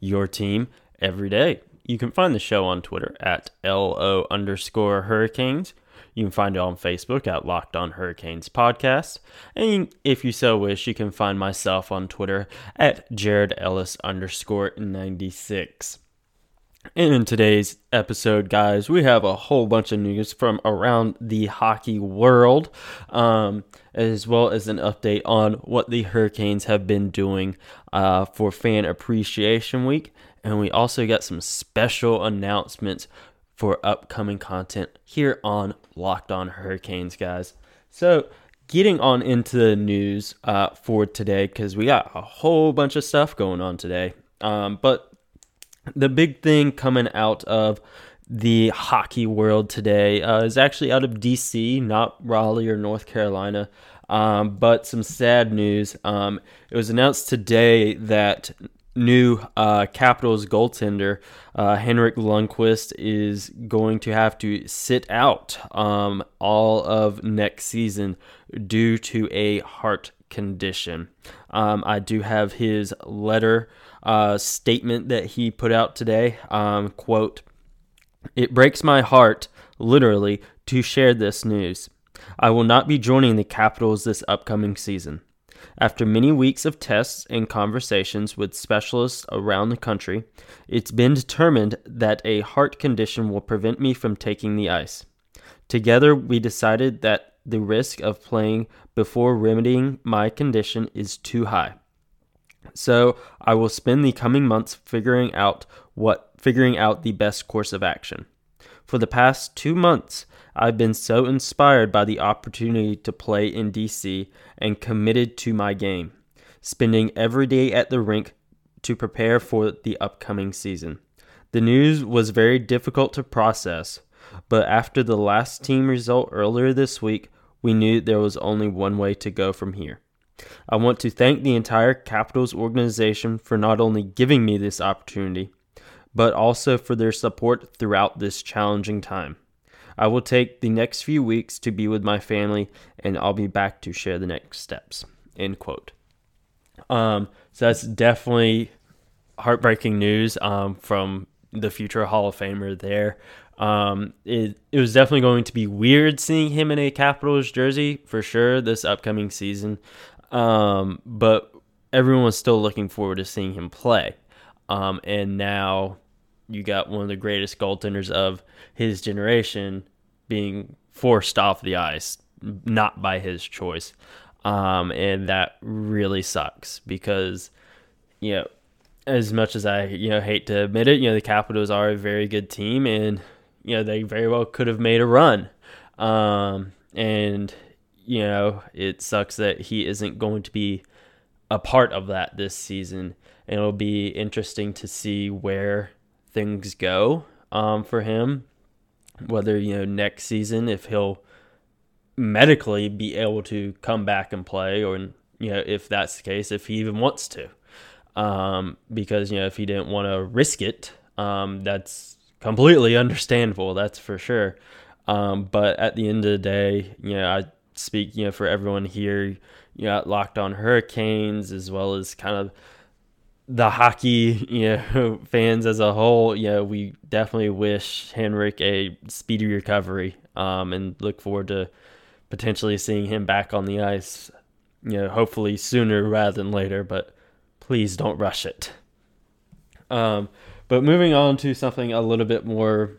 Your team every day. You can find the show on Twitter at LO underscore Hurricanes. You can find it on Facebook at Locked On Hurricanes Podcast. And if you so wish, you can find myself on Twitter at Jared Ellis underscore 96. In today's episode, guys, we have a whole bunch of news from around the hockey world, um, as well as an update on what the Hurricanes have been doing uh, for Fan Appreciation Week. And we also got some special announcements for upcoming content here on Locked On Hurricanes, guys. So, getting on into the news uh, for today, because we got a whole bunch of stuff going on today. Um, but the big thing coming out of the hockey world today uh, is actually out of DC, not Raleigh or North Carolina. Um, but some sad news. Um, it was announced today that new uh, Capitals goaltender uh, Henrik Lundqvist is going to have to sit out um, all of next season due to a heart condition. Um, I do have his letter uh, statement that he put out today. Um, quote, It breaks my heart, literally, to share this news. I will not be joining the Capitals this upcoming season. After many weeks of tests and conversations with specialists around the country, it's been determined that a heart condition will prevent me from taking the ice. Together, we decided that the risk of playing before remedying my condition is too high. So I will spend the coming months figuring out what figuring out the best course of action. For the past two months, I've been so inspired by the opportunity to play in DC and committed to my game, spending every day at the rink to prepare for the upcoming season. The news was very difficult to process, but after the last team result earlier this week, we knew there was only one way to go from here. I want to thank the entire Capitals organization for not only giving me this opportunity, but also for their support throughout this challenging time. I will take the next few weeks to be with my family, and I'll be back to share the next steps. End quote. Um, so that's definitely heartbreaking news um, from the future Hall of Famer there. Um, it, it was definitely going to be weird seeing him in a Capitals jersey for sure this upcoming season. Um, but everyone was still looking forward to seeing him play. Um, and now you got one of the greatest goaltenders of his generation being forced off the ice, not by his choice. Um, and that really sucks because, you know, as much as I, you know, hate to admit it, you know, the Capitals are a very good team and, you know, they very well could have made a run. Um, and you know, it sucks that he isn't going to be a part of that this season. And it'll be interesting to see where things go um, for him. Whether, you know, next season, if he'll medically be able to come back and play, or, you know, if that's the case, if he even wants to. Um, because, you know, if he didn't want to risk it, um, that's completely understandable, that's for sure. Um, but at the end of the day, you know, I speak, you know, for everyone here, you know, Locked On Hurricanes, as well as kind of the hockey, you know, fans as a whole. You know, we definitely wish Henrik a speedy recovery, um, and look forward to potentially seeing him back on the ice. You know, hopefully sooner rather than later, but please don't rush it. Um, but moving on to something a little bit more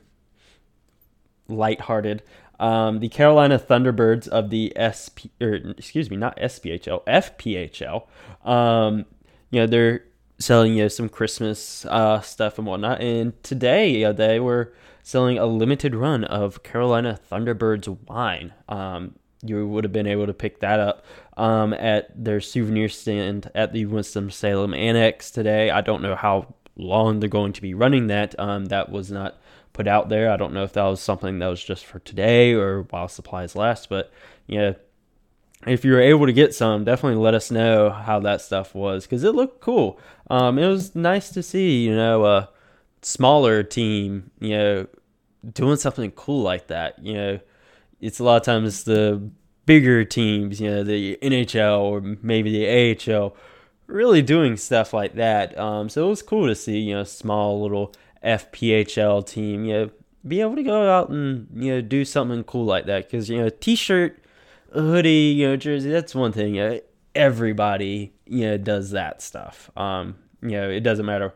lighthearted. Um, the Carolina Thunderbirds of the SP, or excuse me, not SPHL, FPHL. Um, you know, they're selling you know, some Christmas uh, stuff and whatnot. And today uh, they were selling a limited run of Carolina Thunderbirds wine. Um, you would have been able to pick that up um, at their souvenir stand at the Winston Salem Annex today. I don't know how long they're going to be running that. Um, that was not put out there. I don't know if that was something that was just for today or while supplies last, but yeah, if you were able to get some, definitely let us know how that stuff was because it looked cool. Um, it was nice to see, you know, a smaller team, you know, doing something cool like that. You know, it's a lot of times the bigger teams, you know, the NHL or maybe the AHL, really doing stuff like that. Um, so it was cool to see, you know, small little FPHL team, you know, be able to go out and you know do something cool like that because you know t-shirt hoodie, you know, jersey, that's one thing. You know, everybody, you know, does that stuff. Um, you know, it doesn't matter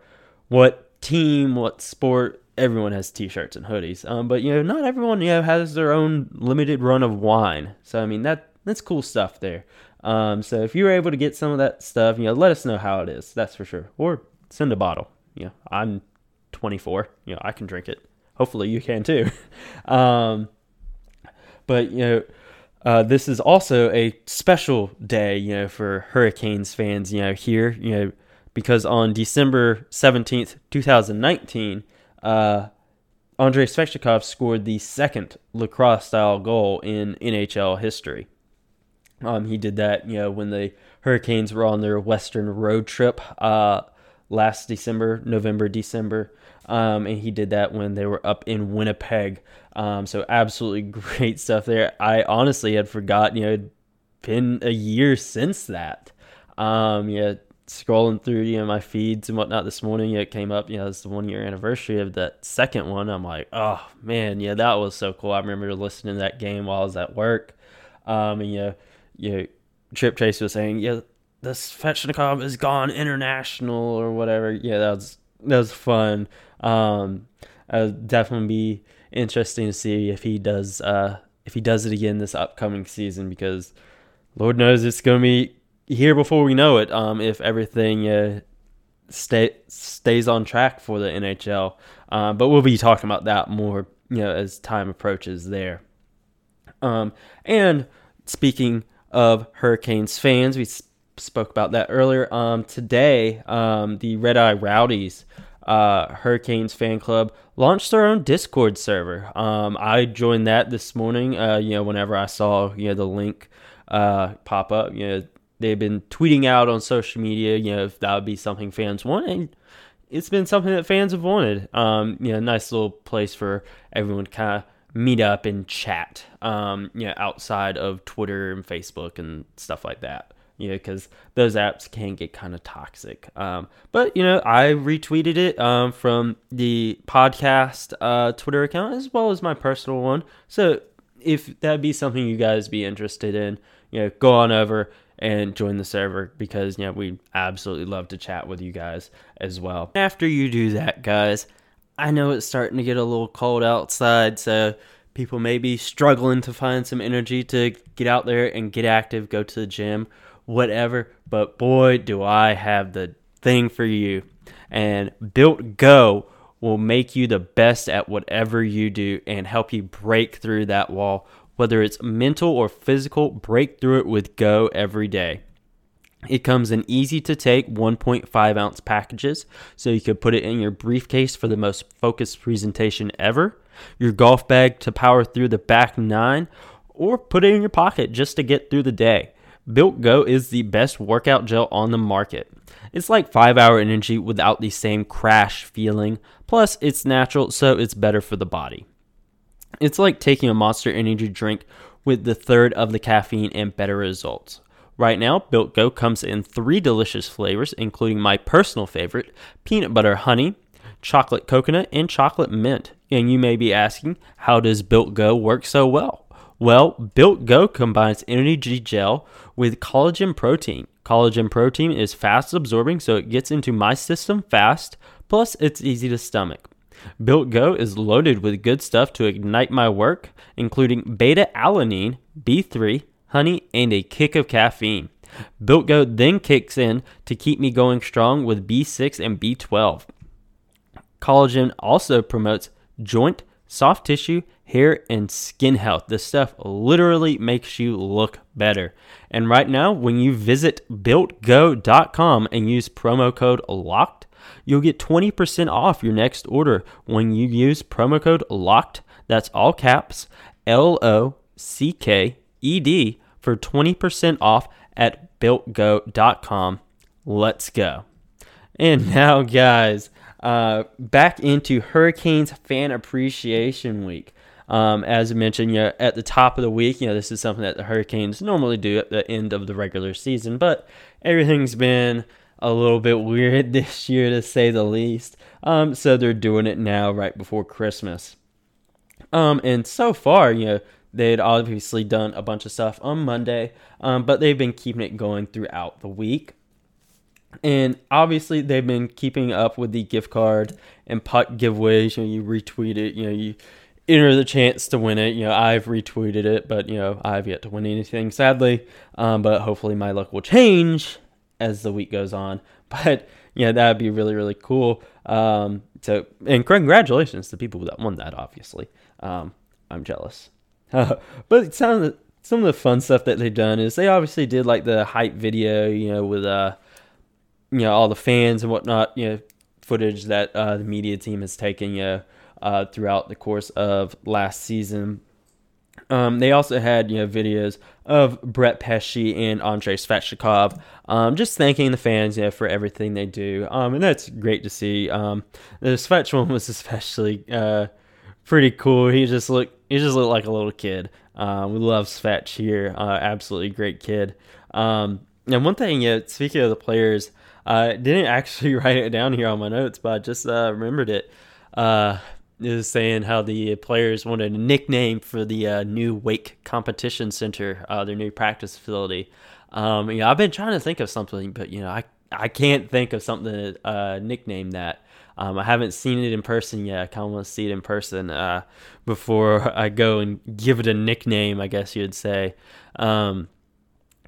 what team, what sport, everyone has t-shirts and hoodies. Um, but you know, not everyone, you know, has their own limited run of wine. So I mean, that that's cool stuff there. Um, so if you're able to get some of that stuff, you know, let us know how it is. That's for sure. Or send a bottle. You know, I'm 24. You know, I can drink it. Hopefully, you can too. um, but you know uh, this is also a special day, you know, for Hurricanes fans, you know, here, you know, because on December 17th, 2019, uh, Andrei Svechnikov scored the second lacrosse style goal in NHL history. Um, he did that, you know, when the Hurricanes were on their Western road trip uh, last December, November, December. Um, and he did that when they were up in Winnipeg. Um, so absolutely great stuff there. I honestly had forgotten, you know, it'd been a year since that. Um, yeah, scrolling through you know my feeds and whatnot this morning, yeah, it came up. You know, it's the one year anniversary of that second one. I'm like, oh man, yeah, that was so cool. I remember listening to that game while I was at work. Um, and yeah, you know, Trip Chase was saying, yeah, the Svechnikov has gone international or whatever. Yeah, that was that was fun. Um, I'll definitely be interesting to see if he does uh if he does it again this upcoming season because Lord knows it's gonna be here before we know it. Um, if everything uh, stay stays on track for the NHL, uh, but we'll be talking about that more, you know, as time approaches there. Um, and speaking of Hurricanes fans, we spoke about that earlier. Um, today, um, the Red Eye Rowdies uh, Hurricanes fan club launched their own Discord server. Um, I joined that this morning. Uh, you know, whenever I saw you know the link uh, pop up, you know they've been tweeting out on social media. You know if that would be something fans want, and it's been something that fans have wanted. Um, you know, nice little place for everyone to kind of meet up and chat. Um, you know, outside of Twitter and Facebook and stuff like that you know, because those apps can get kind of toxic. Um, but you know, I retweeted it um, from the podcast uh, Twitter account as well as my personal one. So if that'd be something you guys be interested in, you know, go on over and join the server because you know we absolutely love to chat with you guys as well. After you do that, guys, I know it's starting to get a little cold outside, so people may be struggling to find some energy to get out there and get active, go to the gym whatever. But boy, do I have the thing for you. And Built Go will make you the best at whatever you do and help you break through that wall. Whether it's mental or physical, break through it with Go every day. It comes in easy to take 1.5 ounce packages, so you could put it in your briefcase for the most focused presentation ever, your golf bag to power through the back nine, or put it in your pocket just to get through the day. Built Go is the best workout gel on the market. It's like 5 hour energy without the same crash feeling, plus, it's natural, so it's better for the body. It's like taking a monster energy drink with the third of the caffeine and better results. Right now, Built Go comes in three delicious flavors, including my personal favorite peanut butter honey, chocolate coconut, and chocolate mint. And you may be asking, how does Built Go work so well? Well, Built Go combines energy gel with collagen protein. Collagen protein is fast absorbing, so it gets into my system fast, plus, it's easy to stomach. Built Go is loaded with good stuff to ignite my work, including beta alanine, B3, honey, and a kick of caffeine. Built Go then kicks in to keep me going strong with B6 and B12. Collagen also promotes joint, soft tissue, hair, and skin health. This stuff literally makes you look better. And right now, when you visit builtgo.com and use promo code LOCKED, you'll get 20% off your next order when you use promo code LOCKED. That's all caps L O C K E D for 20% off at builtgo.com. Let's go. And now, guys, uh, back into Hurricanes Fan Appreciation Week. Um, as I mentioned, you know, at the top of the week, you know, this is something that the Hurricanes normally do at the end of the regular season, but everything's been a little bit weird this year to say the least. Um, so they're doing it now right before Christmas. Um, and so far, you know, they'd obviously done a bunch of stuff on Monday, um, but they've been keeping it going throughout the week. And obviously, they've been keeping up with the gift card and puck giveaways. You know, you retweet it, you know, you enter the chance to win it. You know, I've retweeted it, but you know, I've yet to win anything, sadly. Um, but hopefully, my luck will change as the week goes on. But yeah, that'd be really, really cool. Um, so, and congratulations to people that won that. Obviously, um, I'm jealous. but some of the some of the fun stuff that they've done is they obviously did like the hype video, you know, with uh, you know, all the fans and whatnot, you know, footage that uh, the media team has taken, you know, uh, throughout the course of last season. Um, they also had you know videos of Brett Pesce and Andrei Svechnikov, um, just thanking the fans you know for everything they do, um, and that's great to see. Um, the Svetch one was especially uh, pretty cool. He just looked he just looked like a little kid. Uh, we love Svetch here, uh, absolutely great kid. Um, and one thing, yeah, speaking of the players, I didn't actually write it down here on my notes, but I just uh, remembered it. Uh, is saying how the players wanted a nickname for the uh, new Wake Competition Center, uh, their new practice facility. Um, you know, I've been trying to think of something, but you know, I I can't think of something to uh, nickname that. Um, I haven't seen it in person yet. I kind of want to see it in person uh, before I go and give it a nickname. I guess you'd say. Um,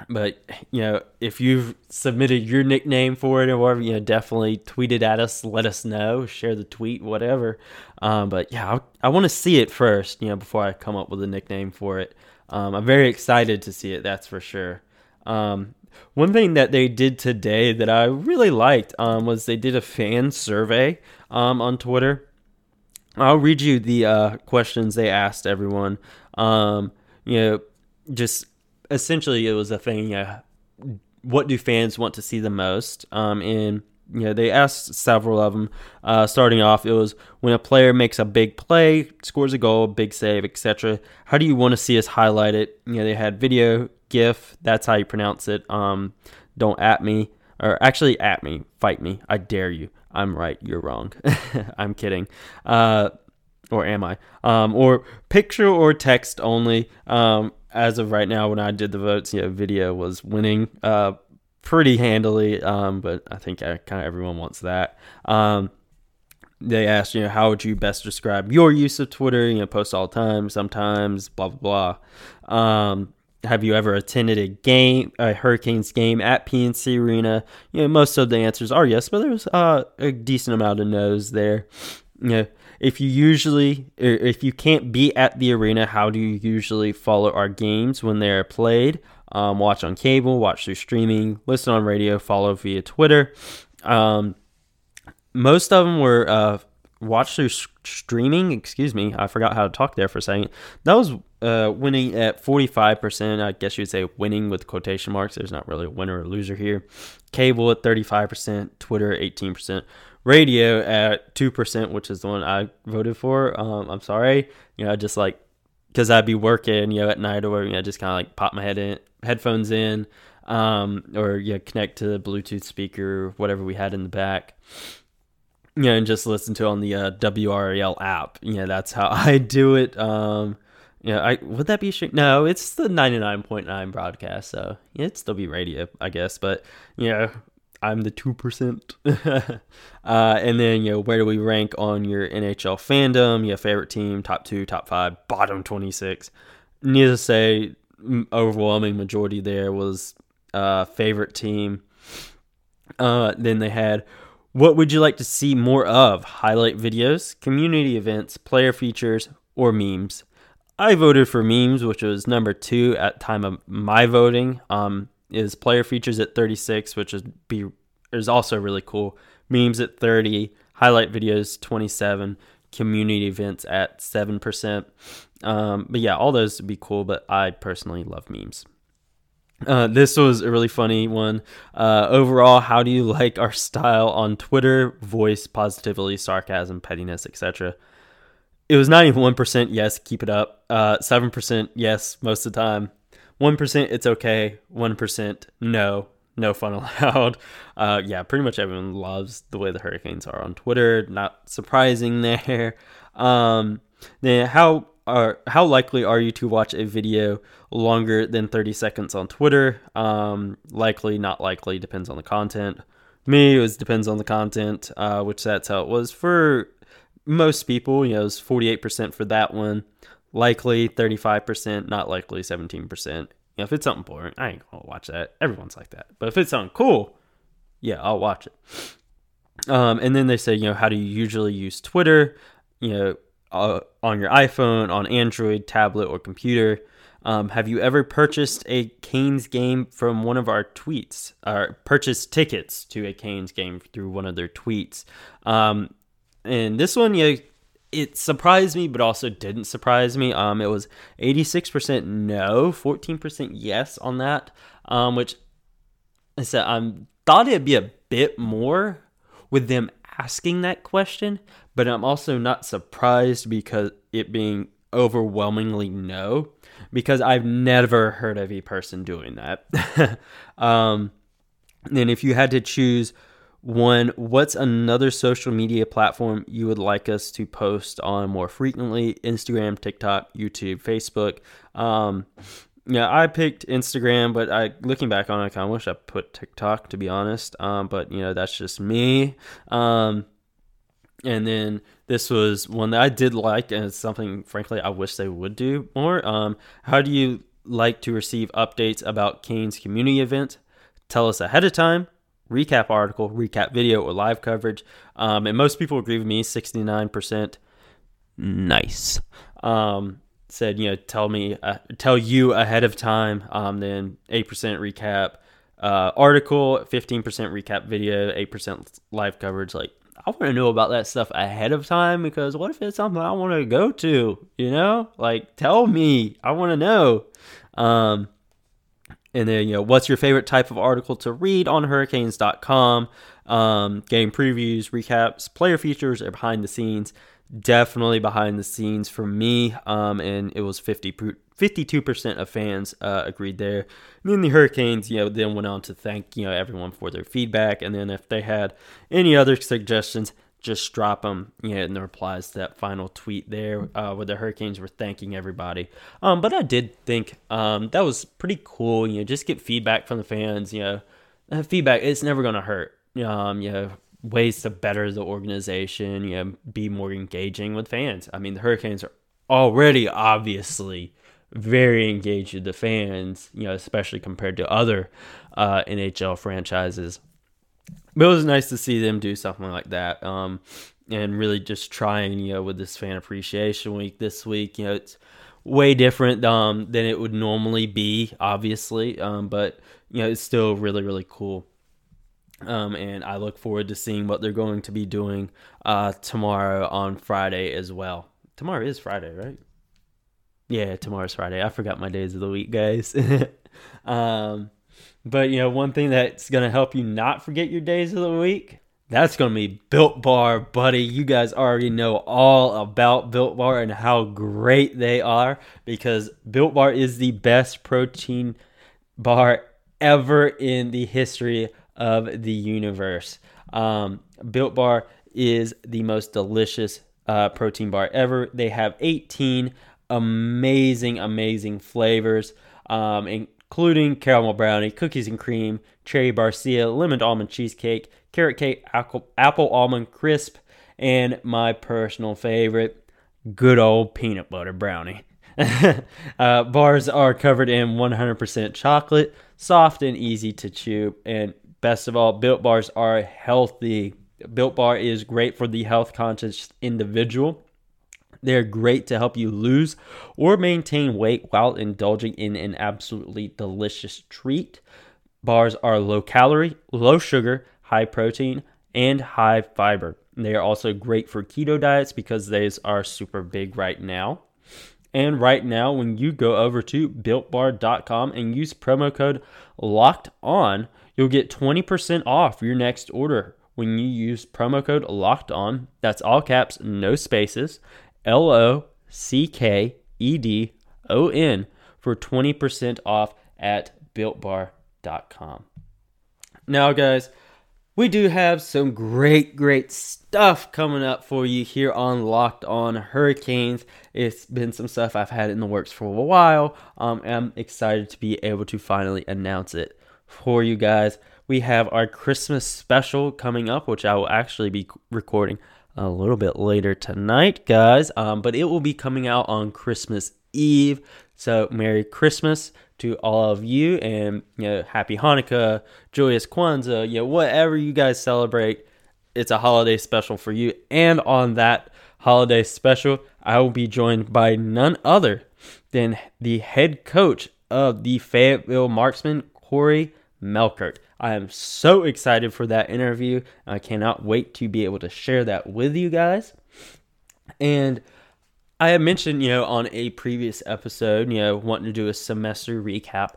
but you know, if you've submitted your nickname for it or whatever, you know, definitely tweet it at us. Let us know. Share the tweet, whatever. Um, but yeah, I, I want to see it first, you know, before I come up with a nickname for it. Um, I'm very excited to see it. That's for sure. Um, one thing that they did today that I really liked um, was they did a fan survey um, on Twitter. I'll read you the uh, questions they asked everyone. Um, you know, just essentially it was a thing. Uh, what do fans want to see the most? Um, and you know they asked several of them. Uh, starting off, it was when a player makes a big play, scores a goal, big save, etc. How do you want to see us highlight it? You know they had video, GIF. That's how you pronounce it. Um, don't at me or actually at me, fight me. I dare you. I'm right. You're wrong. I'm kidding. Uh, or am I? Um, or picture or text only. Um, as of right now, when I did the votes, yeah, video was winning uh, pretty handily. Um, but I think uh, kind of everyone wants that. Um, they asked, you know, how would you best describe your use of Twitter? You know, post all the time, sometimes, blah blah blah. Um, have you ever attended a game, a Hurricanes game at PNC Arena? You know, most of the answers are yes, but there's uh, a decent amount of no's there. You know, if you usually if you can't be at the arena how do you usually follow our games when they're played? Um, watch on cable watch through streaming listen on radio follow via twitter. Um, most of them were uh, watch through streaming excuse me i forgot how to talk there for a second. That was uh, winning at 45% i guess you'd say winning with quotation marks. There's not really a winner or loser here. Cable at 35% twitter 18% radio at 2%, which is the one I voted for. Um, I'm sorry. You know, I just like, because I'd be working, you know, at night or, you know, just kind of like pop my head in, headphones in, um, or, you know, connect to the Bluetooth speaker, whatever we had in the back. You know, and just listen to on the uh, WRAL app. You know, that's how I do it. Um, know, I would that be sh- no, it's the 99.9 broadcast, so yeah, it'd still be radio, I guess. But you know, I'm the two percent. uh, and then you know where do we rank on your NHL fandom? Your favorite team, top two, top five, bottom twenty six. Needless to say, overwhelming majority there was uh, favorite team. Uh, then they had What would you like to see more of? Highlight videos, community events, player features, or memes? I voted for memes, which was number two at time of my voting. Um, is player features at 36, which is be is also really cool. Memes at 30, highlight videos 27, community events at 7%. Um, but yeah, all those would be cool, but I personally love memes. Uh, this was a really funny one. Uh, overall, how do you like our style on Twitter? Voice, positivity, sarcasm, pettiness, etc. It was 91% yes, keep it up. Uh, 7% yes, most of the time. 1% it's okay. 1% no, no fun allowed. Uh, yeah, pretty much everyone loves the way the Hurricanes are on Twitter. Not surprising there. Um, then how are how likely are you to watch a video longer than 30 seconds on Twitter? Um, likely, not likely, depends on the content. Me, it was depends on the content, uh, which that's how it was for most people. You know, it was 48% for that one. Likely 35%, not likely 17%. You know, if it's something boring, I ain't gonna watch that. Everyone's like that. But if it's something cool, yeah, I'll watch it. Um, and then they say, you know, how do you usually use Twitter? You know, uh, on your iPhone, on Android, tablet, or computer. Um, have you ever purchased a Canes game from one of our tweets, or purchased tickets to a Canes game through one of their tweets? Um, and this one, yeah, it surprised me, but also didn't surprise me. Um, it was 86% no, 14% yes on that, um, which I said I thought it'd be a bit more with them asking that question, but I'm also not surprised because it being overwhelmingly no, because I've never heard of a person doing that. um, and if you had to choose one, what's another social media platform you would like us to post on more frequently? Instagram, TikTok, YouTube, Facebook. Um, yeah, I picked Instagram, but I looking back on it, I kind of wish I put TikTok to be honest. Um, but you know, that's just me. Um, and then this was one that I did like, and it's something, frankly, I wish they would do more. Um, how do you like to receive updates about Canes community event? Tell us ahead of time. Recap article, recap video, or live coverage. Um, and most people agree with me. Sixty-nine percent. Nice. Um, said you know tell me uh, tell you ahead of time. Um, then eight percent recap uh, article, fifteen percent recap video, eight percent live coverage. Like I want to know about that stuff ahead of time because what if it's something I want to go to? You know, like tell me. I want to know. Um, and then you know, what's your favorite type of article to read on Hurricanes.com? Um, game previews, recaps, player features, or behind the scenes. Definitely behind the scenes for me. Um, and it was 50 52% of fans uh, agreed there. And then the Hurricanes, you know, then went on to thank, you know, everyone for their feedback. And then if they had any other suggestions, just drop them, you know, in the replies to that final tweet there uh, where the Hurricanes were thanking everybody. Um, but I did think um, that was pretty cool, you know, just get feedback from the fans, you know, feedback, it's never going to hurt. Um, you know, ways to better the organization, you know, be more engaging with fans. I mean, the Hurricanes are already obviously very engaged with the fans, you know, especially compared to other uh, NHL franchises. But it was nice to see them do something like that, um, and really just trying, you know, with this fan appreciation week this week. You know, it's way different um, than it would normally be, obviously, um, but you know, it's still really, really cool. Um, and I look forward to seeing what they're going to be doing uh, tomorrow on Friday as well. Tomorrow is Friday, right? Yeah, tomorrow's Friday. I forgot my days of the week, guys. um, but you know, one thing that's gonna help you not forget your days of the week, that's gonna be Built Bar, buddy. You guys already know all about Built Bar and how great they are because Built Bar is the best protein bar ever in the history of the universe. Um, Built Bar is the most delicious uh, protein bar ever. They have 18 amazing, amazing flavors, um, including caramel brownie, cookies and cream, cherry barcia, lemon almond cheesecake, carrot cake, apple, apple almond crisp, and my personal favorite, good old peanut butter brownie. uh, bars are covered in 100% chocolate, soft and easy to chew, and best of all, built bars are healthy. Built Bar is great for the health conscious individual. They're great to help you lose or maintain weight while indulging in an absolutely delicious treat. Bars are low calorie, low sugar, high protein, and high fiber. They are also great for keto diets because these are super big right now. And right now, when you go over to builtbar.com and use promo code locked on, you'll get 20% off your next order when you use promo code locked on. That's all caps, no spaces, L O C K E D O N for 20% off at builtbar.com. Now, guys, we do have some great, great stuff coming up for you here on Locked On Hurricanes. It's been some stuff I've had in the works for a while. Um, I'm excited to be able to finally announce it for you guys. We have our Christmas special coming up, which I will actually be recording a little bit later tonight, guys. Um, but it will be coming out on Christmas Eve. So, Merry Christmas to all of you and you know happy hanukkah joyous kwanzaa you know whatever you guys celebrate it's a holiday special for you and on that holiday special i will be joined by none other than the head coach of the fayetteville marksmen corey melkert i am so excited for that interview i cannot wait to be able to share that with you guys and I had mentioned, you know, on a previous episode, you know, wanting to do a semester recap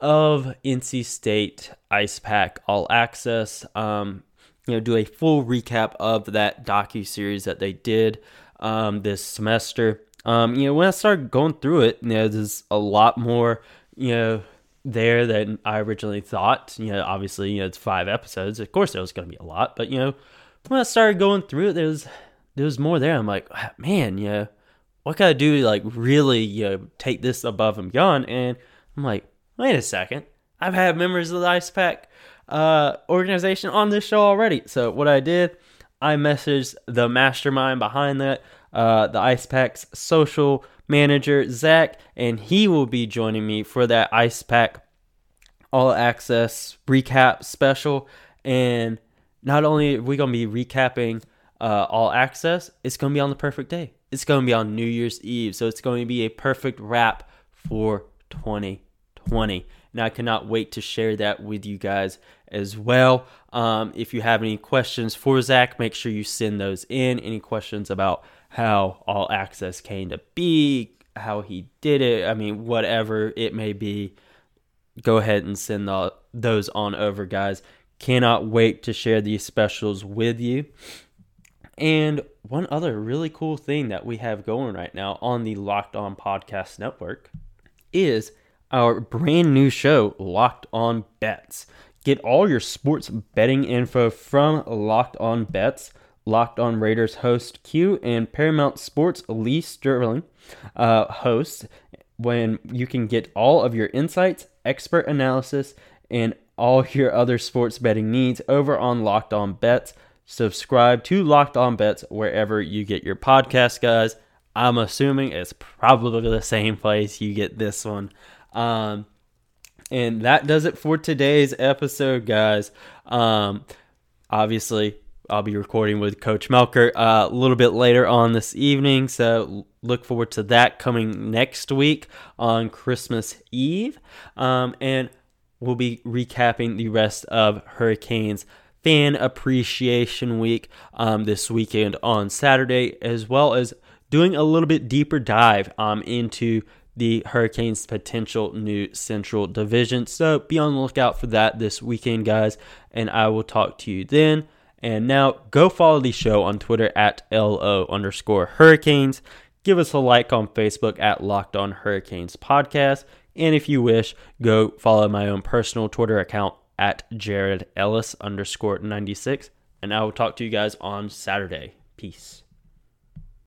of NC State Ice Pack All Access. Um, you know, do a full recap of that docu series that they did um, this semester. Um, you know, when I started going through it, you know, there's a lot more, you know, there than I originally thought. You know, obviously, you know, it's five episodes. Of course, there was going to be a lot, but you know, when I started going through it, there was there was more there. I'm like, man, you know what can I do like really you know take this above and beyond? And I'm like, wait a second, I've had members of the Ice Pack uh, organization on this show already. So what I did, I messaged the mastermind behind that, uh, the Ice Pack's social manager Zach, and he will be joining me for that Ice Pack All Access recap special. And not only are we gonna be recapping uh, All Access, it's gonna be on the perfect day. It's going to be on New Year's Eve. So it's going to be a perfect wrap for 2020. And I cannot wait to share that with you guys as well. Um, if you have any questions for Zach, make sure you send those in. Any questions about how all access came to be, how he did it, I mean, whatever it may be, go ahead and send the, those on over, guys. Cannot wait to share these specials with you. And one other really cool thing that we have going right now on the Locked On Podcast Network is our brand new show, Locked On Bets. Get all your sports betting info from Locked On Bets. Locked On Raiders host Q and Paramount Sports Lee Sterling uh, host when you can get all of your insights, expert analysis, and all your other sports betting needs over on Locked On Bets. Subscribe to Locked On Bets wherever you get your podcast, guys. I'm assuming it's probably the same place you get this one. Um, and that does it for today's episode, guys. Um, obviously, I'll be recording with Coach Melker uh, a little bit later on this evening, so look forward to that coming next week on Christmas Eve. Um, and we'll be recapping the rest of Hurricanes Fan Appreciation Week um, this weekend on Saturday, as well as doing a little bit deeper dive um, into the Hurricanes' potential new Central Division. So be on the lookout for that this weekend, guys, and I will talk to you then. And now go follow the show on Twitter at LO underscore Hurricanes. Give us a like on Facebook at Locked On Hurricanes Podcast. And if you wish, go follow my own personal Twitter account at Jared Ellis underscore 96. And I will talk to you guys on Saturday. Peace.